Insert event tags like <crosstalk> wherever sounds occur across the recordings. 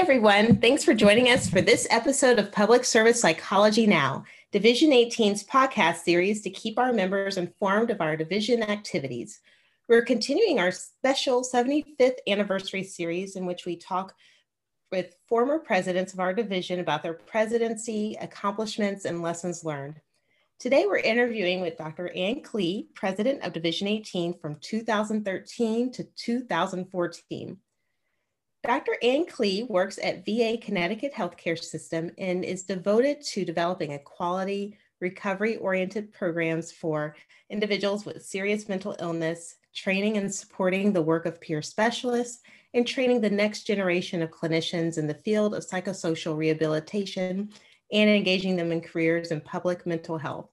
everyone. Thanks for joining us for this episode of Public Service Psychology Now, Division 18's podcast series to keep our members informed of our division activities. We're continuing our special 75th anniversary series in which we talk with former presidents of our division about their presidency, accomplishments, and lessons learned. Today, we're interviewing with Dr. Ann Klee, president of Division 18 from 2013 to 2014. Dr. Ann Klee works at VA Connecticut Healthcare System and is devoted to developing a quality, recovery oriented programs for individuals with serious mental illness, training and supporting the work of peer specialists, and training the next generation of clinicians in the field of psychosocial rehabilitation and engaging them in careers in public mental health.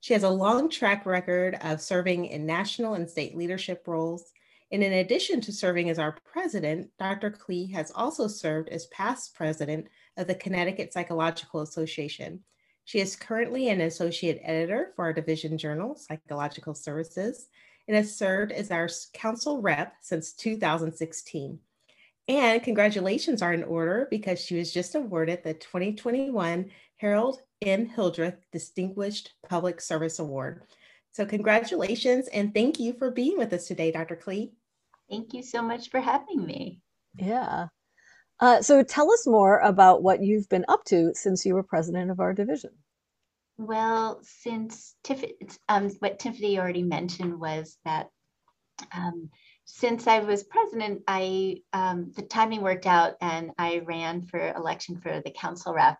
She has a long track record of serving in national and state leadership roles and in addition to serving as our president, Dr. Klee has also served as past president of the Connecticut Psychological Association. She is currently an associate editor for our division journal, Psychological Services, and has served as our council rep since 2016. And congratulations are in order because she was just awarded the 2021 Harold M. Hildreth Distinguished Public Service Award. So congratulations and thank you for being with us today, Dr. Klee. Thank you so much for having me. Yeah. Uh, so tell us more about what you've been up to since you were president of our division. Well, since Tiffany, um, what Tiffany already mentioned was that um, since I was president, I um, the timing worked out, and I ran for election for the council rep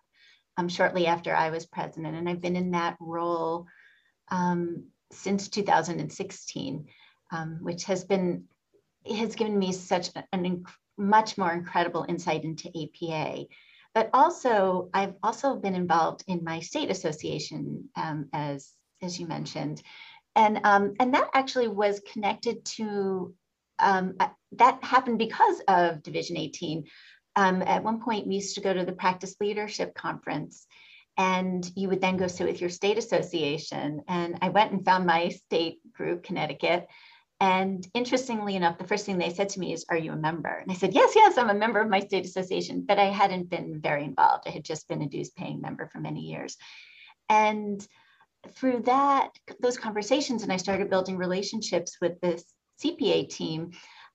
um, shortly after I was president, and I've been in that role um, since 2016, um, which has been has given me such an much more incredible insight into APA. But also, I've also been involved in my state association, um, as as you mentioned, and um, and that actually was connected to um, that happened because of Division 18. Um, at one point, we used to go to the Practice Leadership Conference, and you would then go sit with your state association. And I went and found my state group, Connecticut. And interestingly enough, the first thing they said to me is, Are you a member? And I said, Yes, yes, I'm a member of my state association, but I hadn't been very involved. I had just been a dues paying member for many years. And through that, those conversations, and I started building relationships with this CPA team,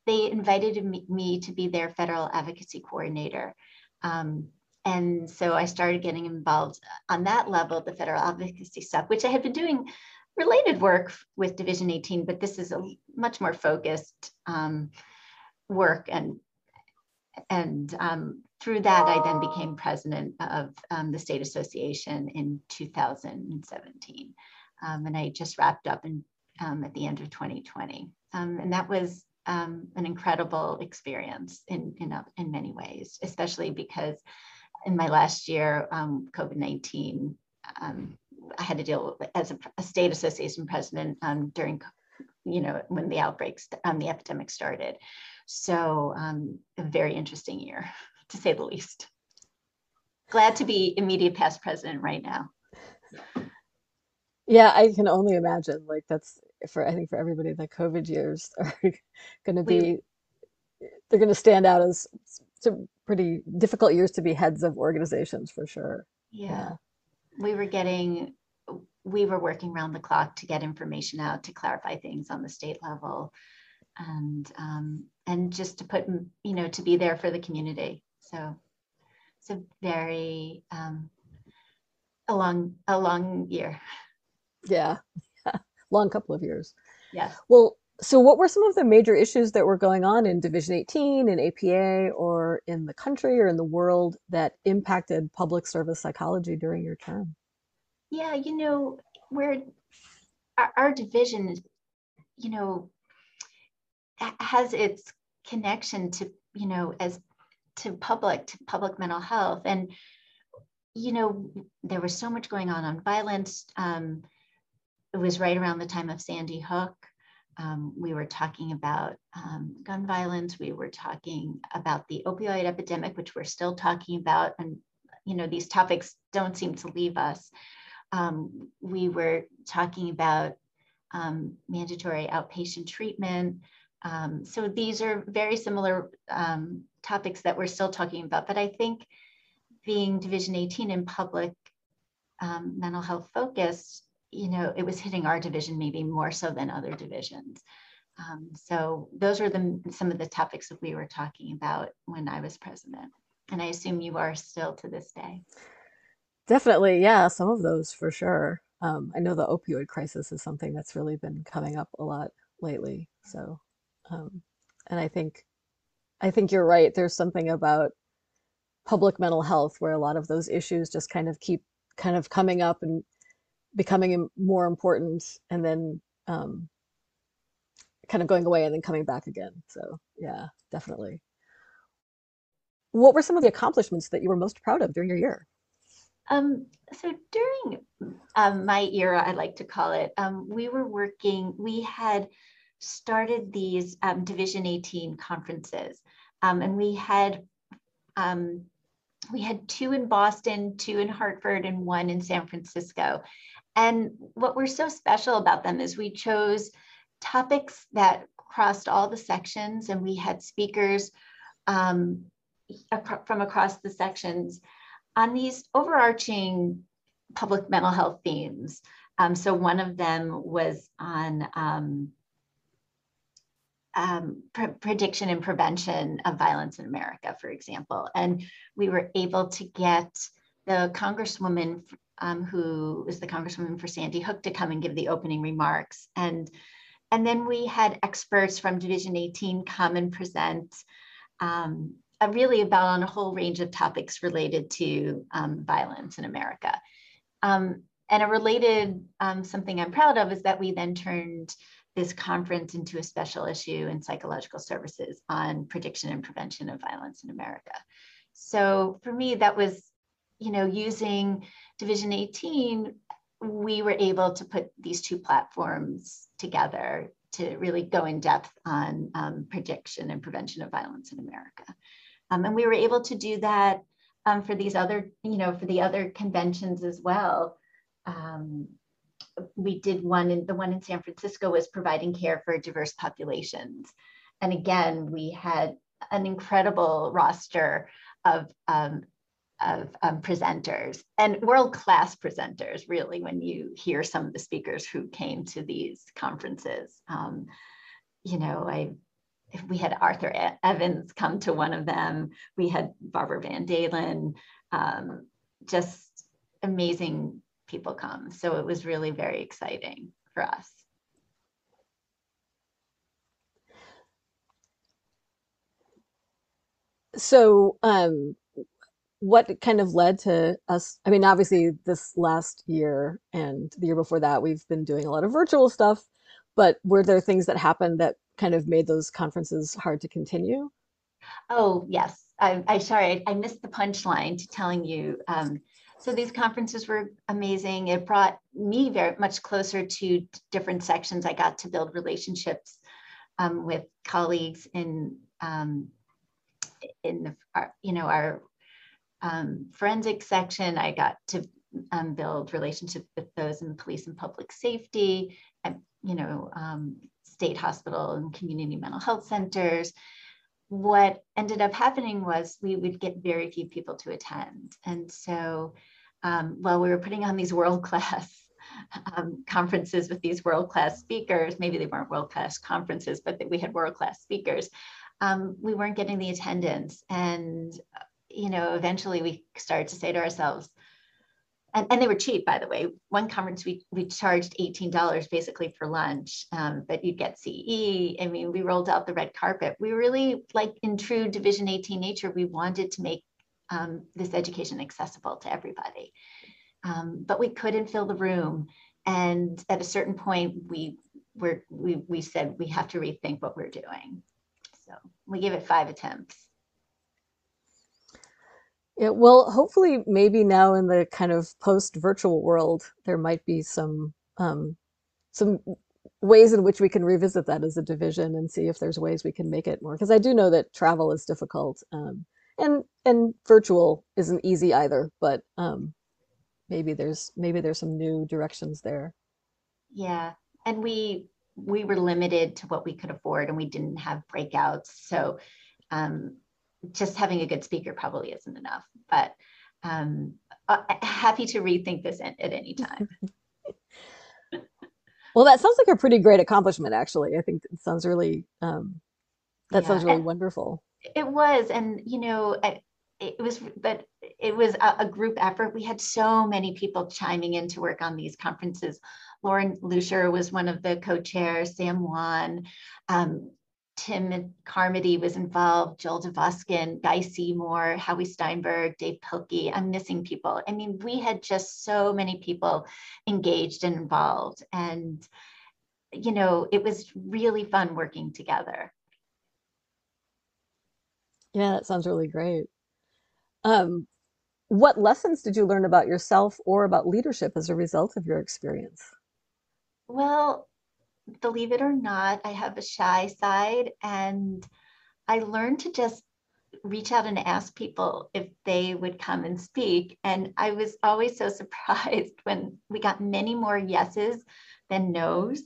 they invited me to be their federal advocacy coordinator. Um, and so I started getting involved on that level, the federal advocacy stuff, which I had been doing related work with Division 18, but this is a much more focused um, work. And, and um, through that, I then became president of um, the State Association in 2017. Um, and I just wrapped up in, um, at the end of 2020. Um, and that was an incredible experience in, in, in many ways, especially because in my last year, COVID 19 um, I had to deal with as a, a state association president um, during, you know, when the outbreaks, um, the epidemic started. So um, a very interesting year, <laughs> to say the least. Glad to be immediate past president right now. Yeah, I can only imagine. Like that's for I think for everybody, the COVID years <laughs> are going to be they're going to stand out as some pretty difficult years to be heads of organizations for sure. Yeah. yeah. We were getting we were working around the clock to get information out to clarify things on the state level. And um, and just to put you know to be there for the community. So it's a very um, a long a long year. Yeah. <laughs> Long couple of years. Yes. Well so what were some of the major issues that were going on in division 18 in apa or in the country or in the world that impacted public service psychology during your term? Yeah you know where our, our division you know has its connection to you know as to public to public mental health. And you know there was so much going on on violence. Um, it was right around the time of sandy hook um, we were talking about um, gun violence. We were talking about the opioid epidemic, which we're still talking about. And, you know, these topics don't seem to leave us. Um, we were talking about um, mandatory outpatient treatment. Um, so these are very similar um, topics that we're still talking about, but I think being Division 18 in public mental health focused, you know, it was hitting our division maybe more so than other divisions. Um, so those are the some of the topics that we were talking about when I was president, and I assume you are still to this day. Definitely, yeah, some of those for sure. Um, I know the opioid crisis is something that's really been coming up a lot lately. So, um, and I think, I think you're right. There's something about public mental health where a lot of those issues just kind of keep kind of coming up and becoming more important, and then um, kind of going away and then coming back again. So, yeah, definitely. What were some of the accomplishments that you were most proud of during your year? Um, so during um, my era, I like to call it, um, we were working, we had started these um, Division 18 conferences. Um, and we had um, we had two in Boston, two in Hartford, and one in San Francisco. And what we're so special about them is we chose topics that crossed all the sections, and we had speakers um, from across the sections on these overarching public mental health themes. Um, so one of them was on um, um, prediction and prevention of violence in America, for example. And we were able to get the congresswoman um, who is the congresswoman for Sandy Hook to come and give the opening remarks. And, and then we had experts from Division 18 come and present um, really about on a whole range of topics related to um, violence in America. Um, and a related um, something I'm proud of is that we then turned this conference into a special issue in psychological services on prediction and prevention of violence in America. So for me, that was, you know, using Division 18, we were able to put these two platforms together to really go in depth on um, prediction and prevention of violence in America. Um, and we were able to do that um, for these other, you know, for the other conventions as well. Um, we did one in the one in San Francisco was providing care for diverse populations. And again, we had an incredible roster of, um, of um, presenters and world-class presenters, really, when you hear some of the speakers who came to these conferences. Um, you know, I we had Arthur Evans come to one of them. We had Barbara Van Dahlen, um, just amazing people come. So it was really very exciting for us. So, um, what kind of led to us? I mean, obviously, this last year and the year before that, we've been doing a lot of virtual stuff. But were there things that happened that kind of made those conferences hard to continue? Oh, yes. I, I sorry, I, missed the punchline to telling you. Um, so these conferences were amazing. It brought me very much closer to different sections. I got to build relationships um, with colleagues in um, in the, our, you know our um, forensic section. I got to um, build relationships with those in police and public safety, and you know um, state hospital and community mental health centers. What ended up happening was we would get very few people to attend. And so um, while we were putting on these world class um, conferences with these world class speakers, maybe they weren't world class conferences, but that we had world class speakers, um, we weren't getting the attendance. And, you know, eventually we started to say to ourselves, and, and they were cheap, by the way. One conference we we charged eighteen dollars basically for lunch, um, but you'd get CE. I mean, we rolled out the red carpet. We really like in true Division eighteen nature. We wanted to make um, this education accessible to everybody, um, but we couldn't fill the room. And at a certain point, we were we we said we have to rethink what we're doing. So we gave it five attempts. Yeah, well, hopefully, maybe now in the kind of post-virtual world, there might be some um, some ways in which we can revisit that as a division and see if there's ways we can make it more. Because I do know that travel is difficult, um, and and virtual isn't easy either. But um, maybe there's maybe there's some new directions there. Yeah, and we we were limited to what we could afford and we didn't have breakouts. So um, just having a good speaker probably isn't enough, but um, uh, happy to rethink this at, at any time. <laughs> <laughs> well, that sounds like a pretty great accomplishment, actually. I think it sounds really, um, that yeah. sounds really wonderful. It was. And, you know, it was, but it was a, a, group effort. We had so many people chiming in to work on these conferences. Lauren Lucier was one of the co-chairs, Sam Wan, um, Tim Carmody was involved, Joel Dvoskin, Guy Seymour, Howie Steinberg, Dave Pilkey. I'm missing people. I mean, we had just so many people engaged and involved. And, you know, it was really fun working together. Yeah, that sounds really great. Um, what lessons did you learn about yourself or about leadership as a result of your experience? Well, believe it or not, I have a shy side and I learned to just reach out and ask people if they would come and speak. And I was always so <laughs> surprised when we got many more yeses than nos.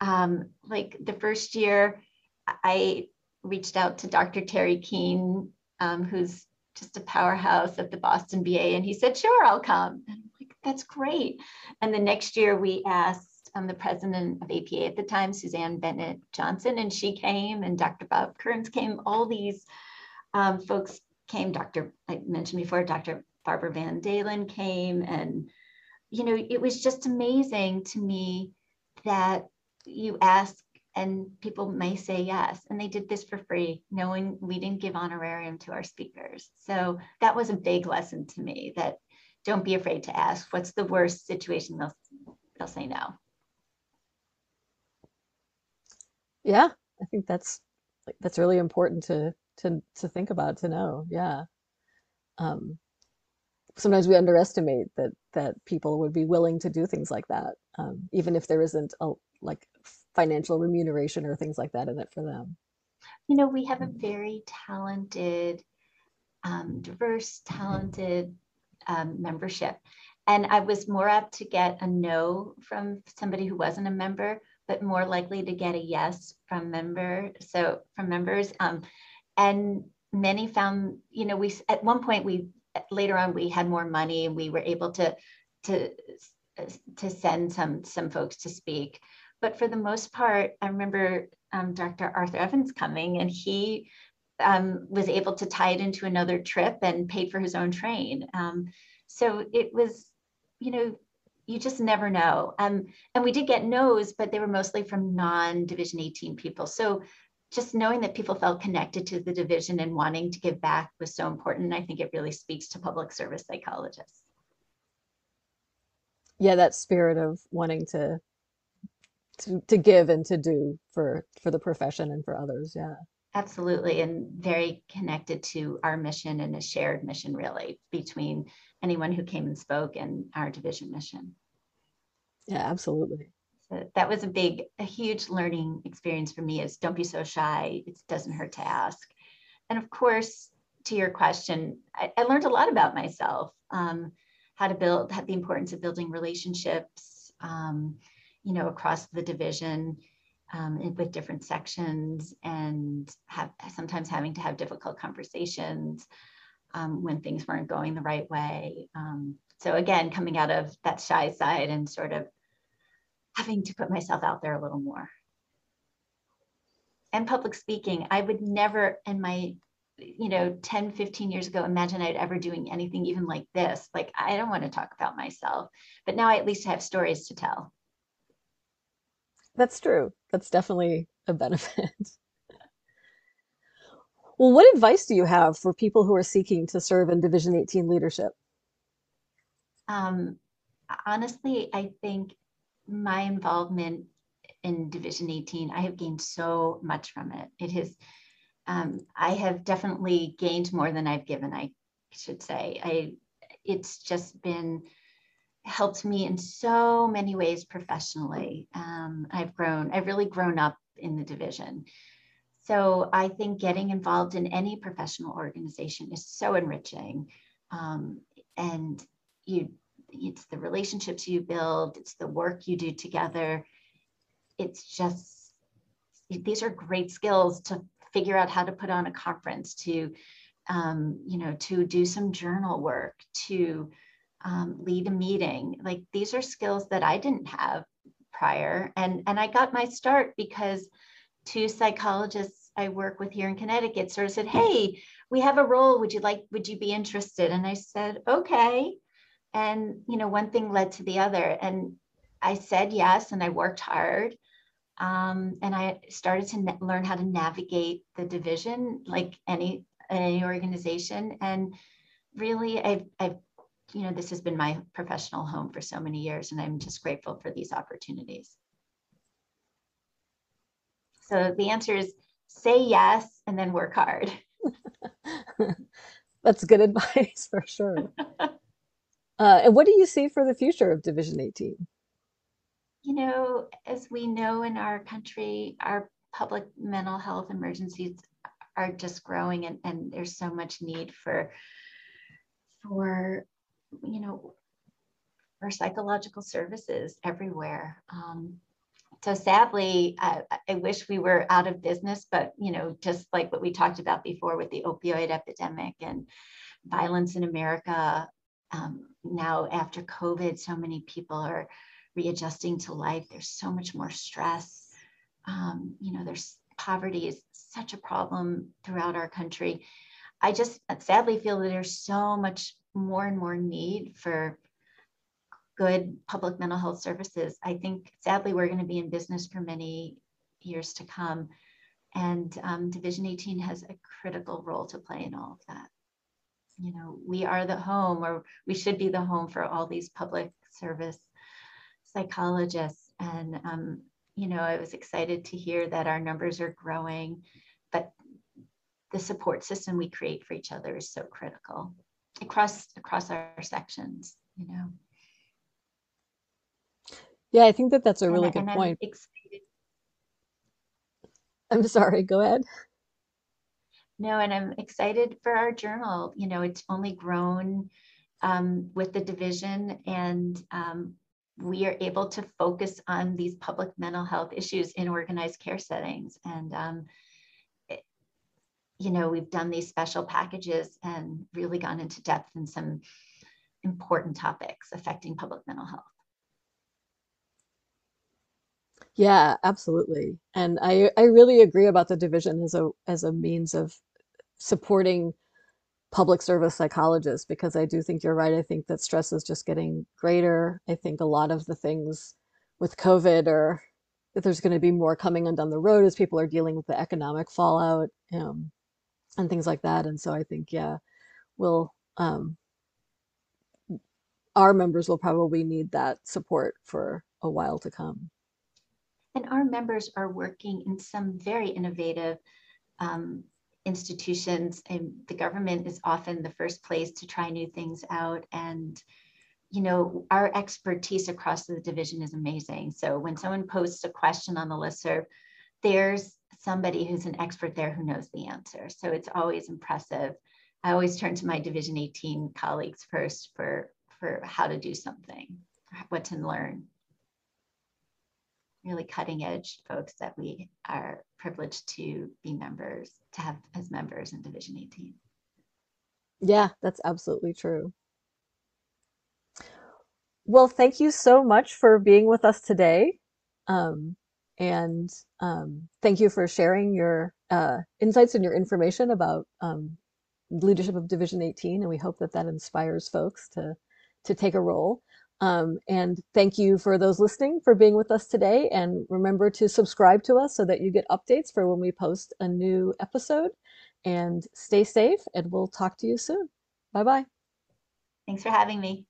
Um, like the first year, I reached out to Dr. Terry Keane, um, who's just a powerhouse at the Boston VA. And he said, sure, I'll come. And I'm like, that's great. And the next year we asked um, the president of APA at the time, Suzanne Bennett Johnson, and she came and Dr. Bob Kerns came. All these um, folks came. Dr. I mentioned before, Dr. Barbara Van Dahlen came. And, you know, it was just amazing to me that you ask and people may say yes. And they did this for free, knowing we didn't give honorarium to our speakers. So that was a big lesson to me that don't be afraid to ask. What's the worst situation? They'll, they'll say no. Yeah, I think that's like that's really important to to to think about to know. Yeah. Um, sometimes we underestimate that that people would be willing to do things like that, um, even if there isn't a like financial remuneration or things like that in it for them? You know, we have a very talented, um, diverse, talented um, membership. And I was more apt to get a no from somebody who wasn't a member, but more likely to get a yes from member. So from members. Um, and many found, you know, we at one point we later on we had more money and we were able to to to send some some folks to speak but for the most part, I remember um, Dr. Arthur Evans coming and he um, was able to tie it into another trip and paid for his own train. Um, so it was, you know, you just never know. Um, and we did get no's, but they were mostly from non-Division 18 people. So just knowing that people felt connected to the division and wanting to give back was so important. I think it really speaks to public service psychologists. Yeah, that spirit of wanting to to, to give and to do for for the profession and for others yeah absolutely and very connected to our mission and a shared mission really between anyone who came and spoke and our division mission. Yeah absolutely. So that was a big a huge learning experience for me is don't be so shy it doesn't hurt to ask. And of course to your question i, I learned a lot about myself um, how to build the importance of building relationships um, you know, across the division um, with different sections and have sometimes having to have difficult conversations um, when things weren't going the right way. Um, so again, coming out of that shy side and sort of having to put myself out there a little more. And public speaking, I would never in my, you know, 10, 15 years ago, imagine I'd ever doing anything even like this. Like, I don't want to talk about myself, but now I at least have stories to tell. That's true. That's definitely a benefit. <laughs> well, what advice do you have for people who are seeking to serve in Division 18 leadership? Um, honestly, I think my involvement in Division 18, I have gained so much from it. It has, um, I have definitely gained more than I've given, I should say. I, it's just been helped me in so many ways professionally. Um, I've grown, I've really grown up in the division. So I think getting involved in any professional organization is so enriching. Um, and you, it's the relationships you build, it's the work you do together. it's just, these are great skills to figure out how to put on a conference, to, um, you know, to do some journal work, to um, lead a meeting. Like these are skills that I didn't have prior. And, and I got my start because two psychologists I work with here in Connecticut sort of said, Hey, we have a role. Would you like, would you be interested? And I said, okay. And, you know, one thing led to the other. And I said yes, and I worked hard. Um, and I started to learn how to navigate the division like any any organization. And really, I've, I've, you know, this has been my professional home for so many years, and I'm just grateful for these opportunities. So the answer is say yes and then work hard. <laughs> <laughs> That's good advice for sure. <laughs> Uh, and what do you see for the future of Division 18? You know, as we know in our country, our public mental health emergencies are just growing and, and there's so much need for for you know for psychological services everywhere. Um, so sadly I, I, wish we were out of business but you know just like what we talked about before with the opioid epidemic and violence in america um, now after covid so many people are readjusting to life. There's so much more stress. Um, you know there's poverty is such a problem throughout our country. I just sadly feel that there's so much more and more need for good public mental health services. I think sadly we're going to be in business for many years to come. And um, Division 18 has a critical role to play in all of that. You know, we are the home, or we should be the home for all these public service psychologists. And um, you know, I was excited to hear that our numbers are growing, but the support system we create for each other is so critical across across our sections, you know. Yeah, I think that that's a really and, good and point. I'm, I'm sorry, go ahead. No, and I'm excited for our journal. You know, it's only grown um, with the division, and um, we are able to focus on these public mental health issues in organized care settings. And, um, you know, we've done these special packages and really gone into depth in some important topics affecting public mental health. Yeah, absolutely. And I, I really agree about the division as a as a means of supporting public service psychologists because I do think you're right. I think that stress is just getting greater. I think a lot of the things with COVID that there's going to be more coming on down the road as people are dealing with the economic fallout um, and things like that. And so I think, yeah, we'll, um, our members will probably need that support for a while to come. And our members are working in some very innovative um, institutions and the government is often the first place to try new things out and you know our expertise across the division is amazing so when someone posts a question on the listserv there's somebody who's an expert there who knows the answer so it's always impressive i always turn to my division 18 colleagues first for for how to do something what to learn really cutting edge folks that we are privileged to be members, to have as members in Division 18. Yeah, that's absolutely true. Well, thank you so much for being with us today. Um, and um, thank you for sharing your uh, insights and your information about um, leadership of Division 18. And we hope that that inspires folks to, to take a role. Um, and thank you for those listening for being with us today. And remember to subscribe to us so that you get updates for when we post a new episode. And stay safe, and we'll talk to you soon. Bye bye. Thanks for having me.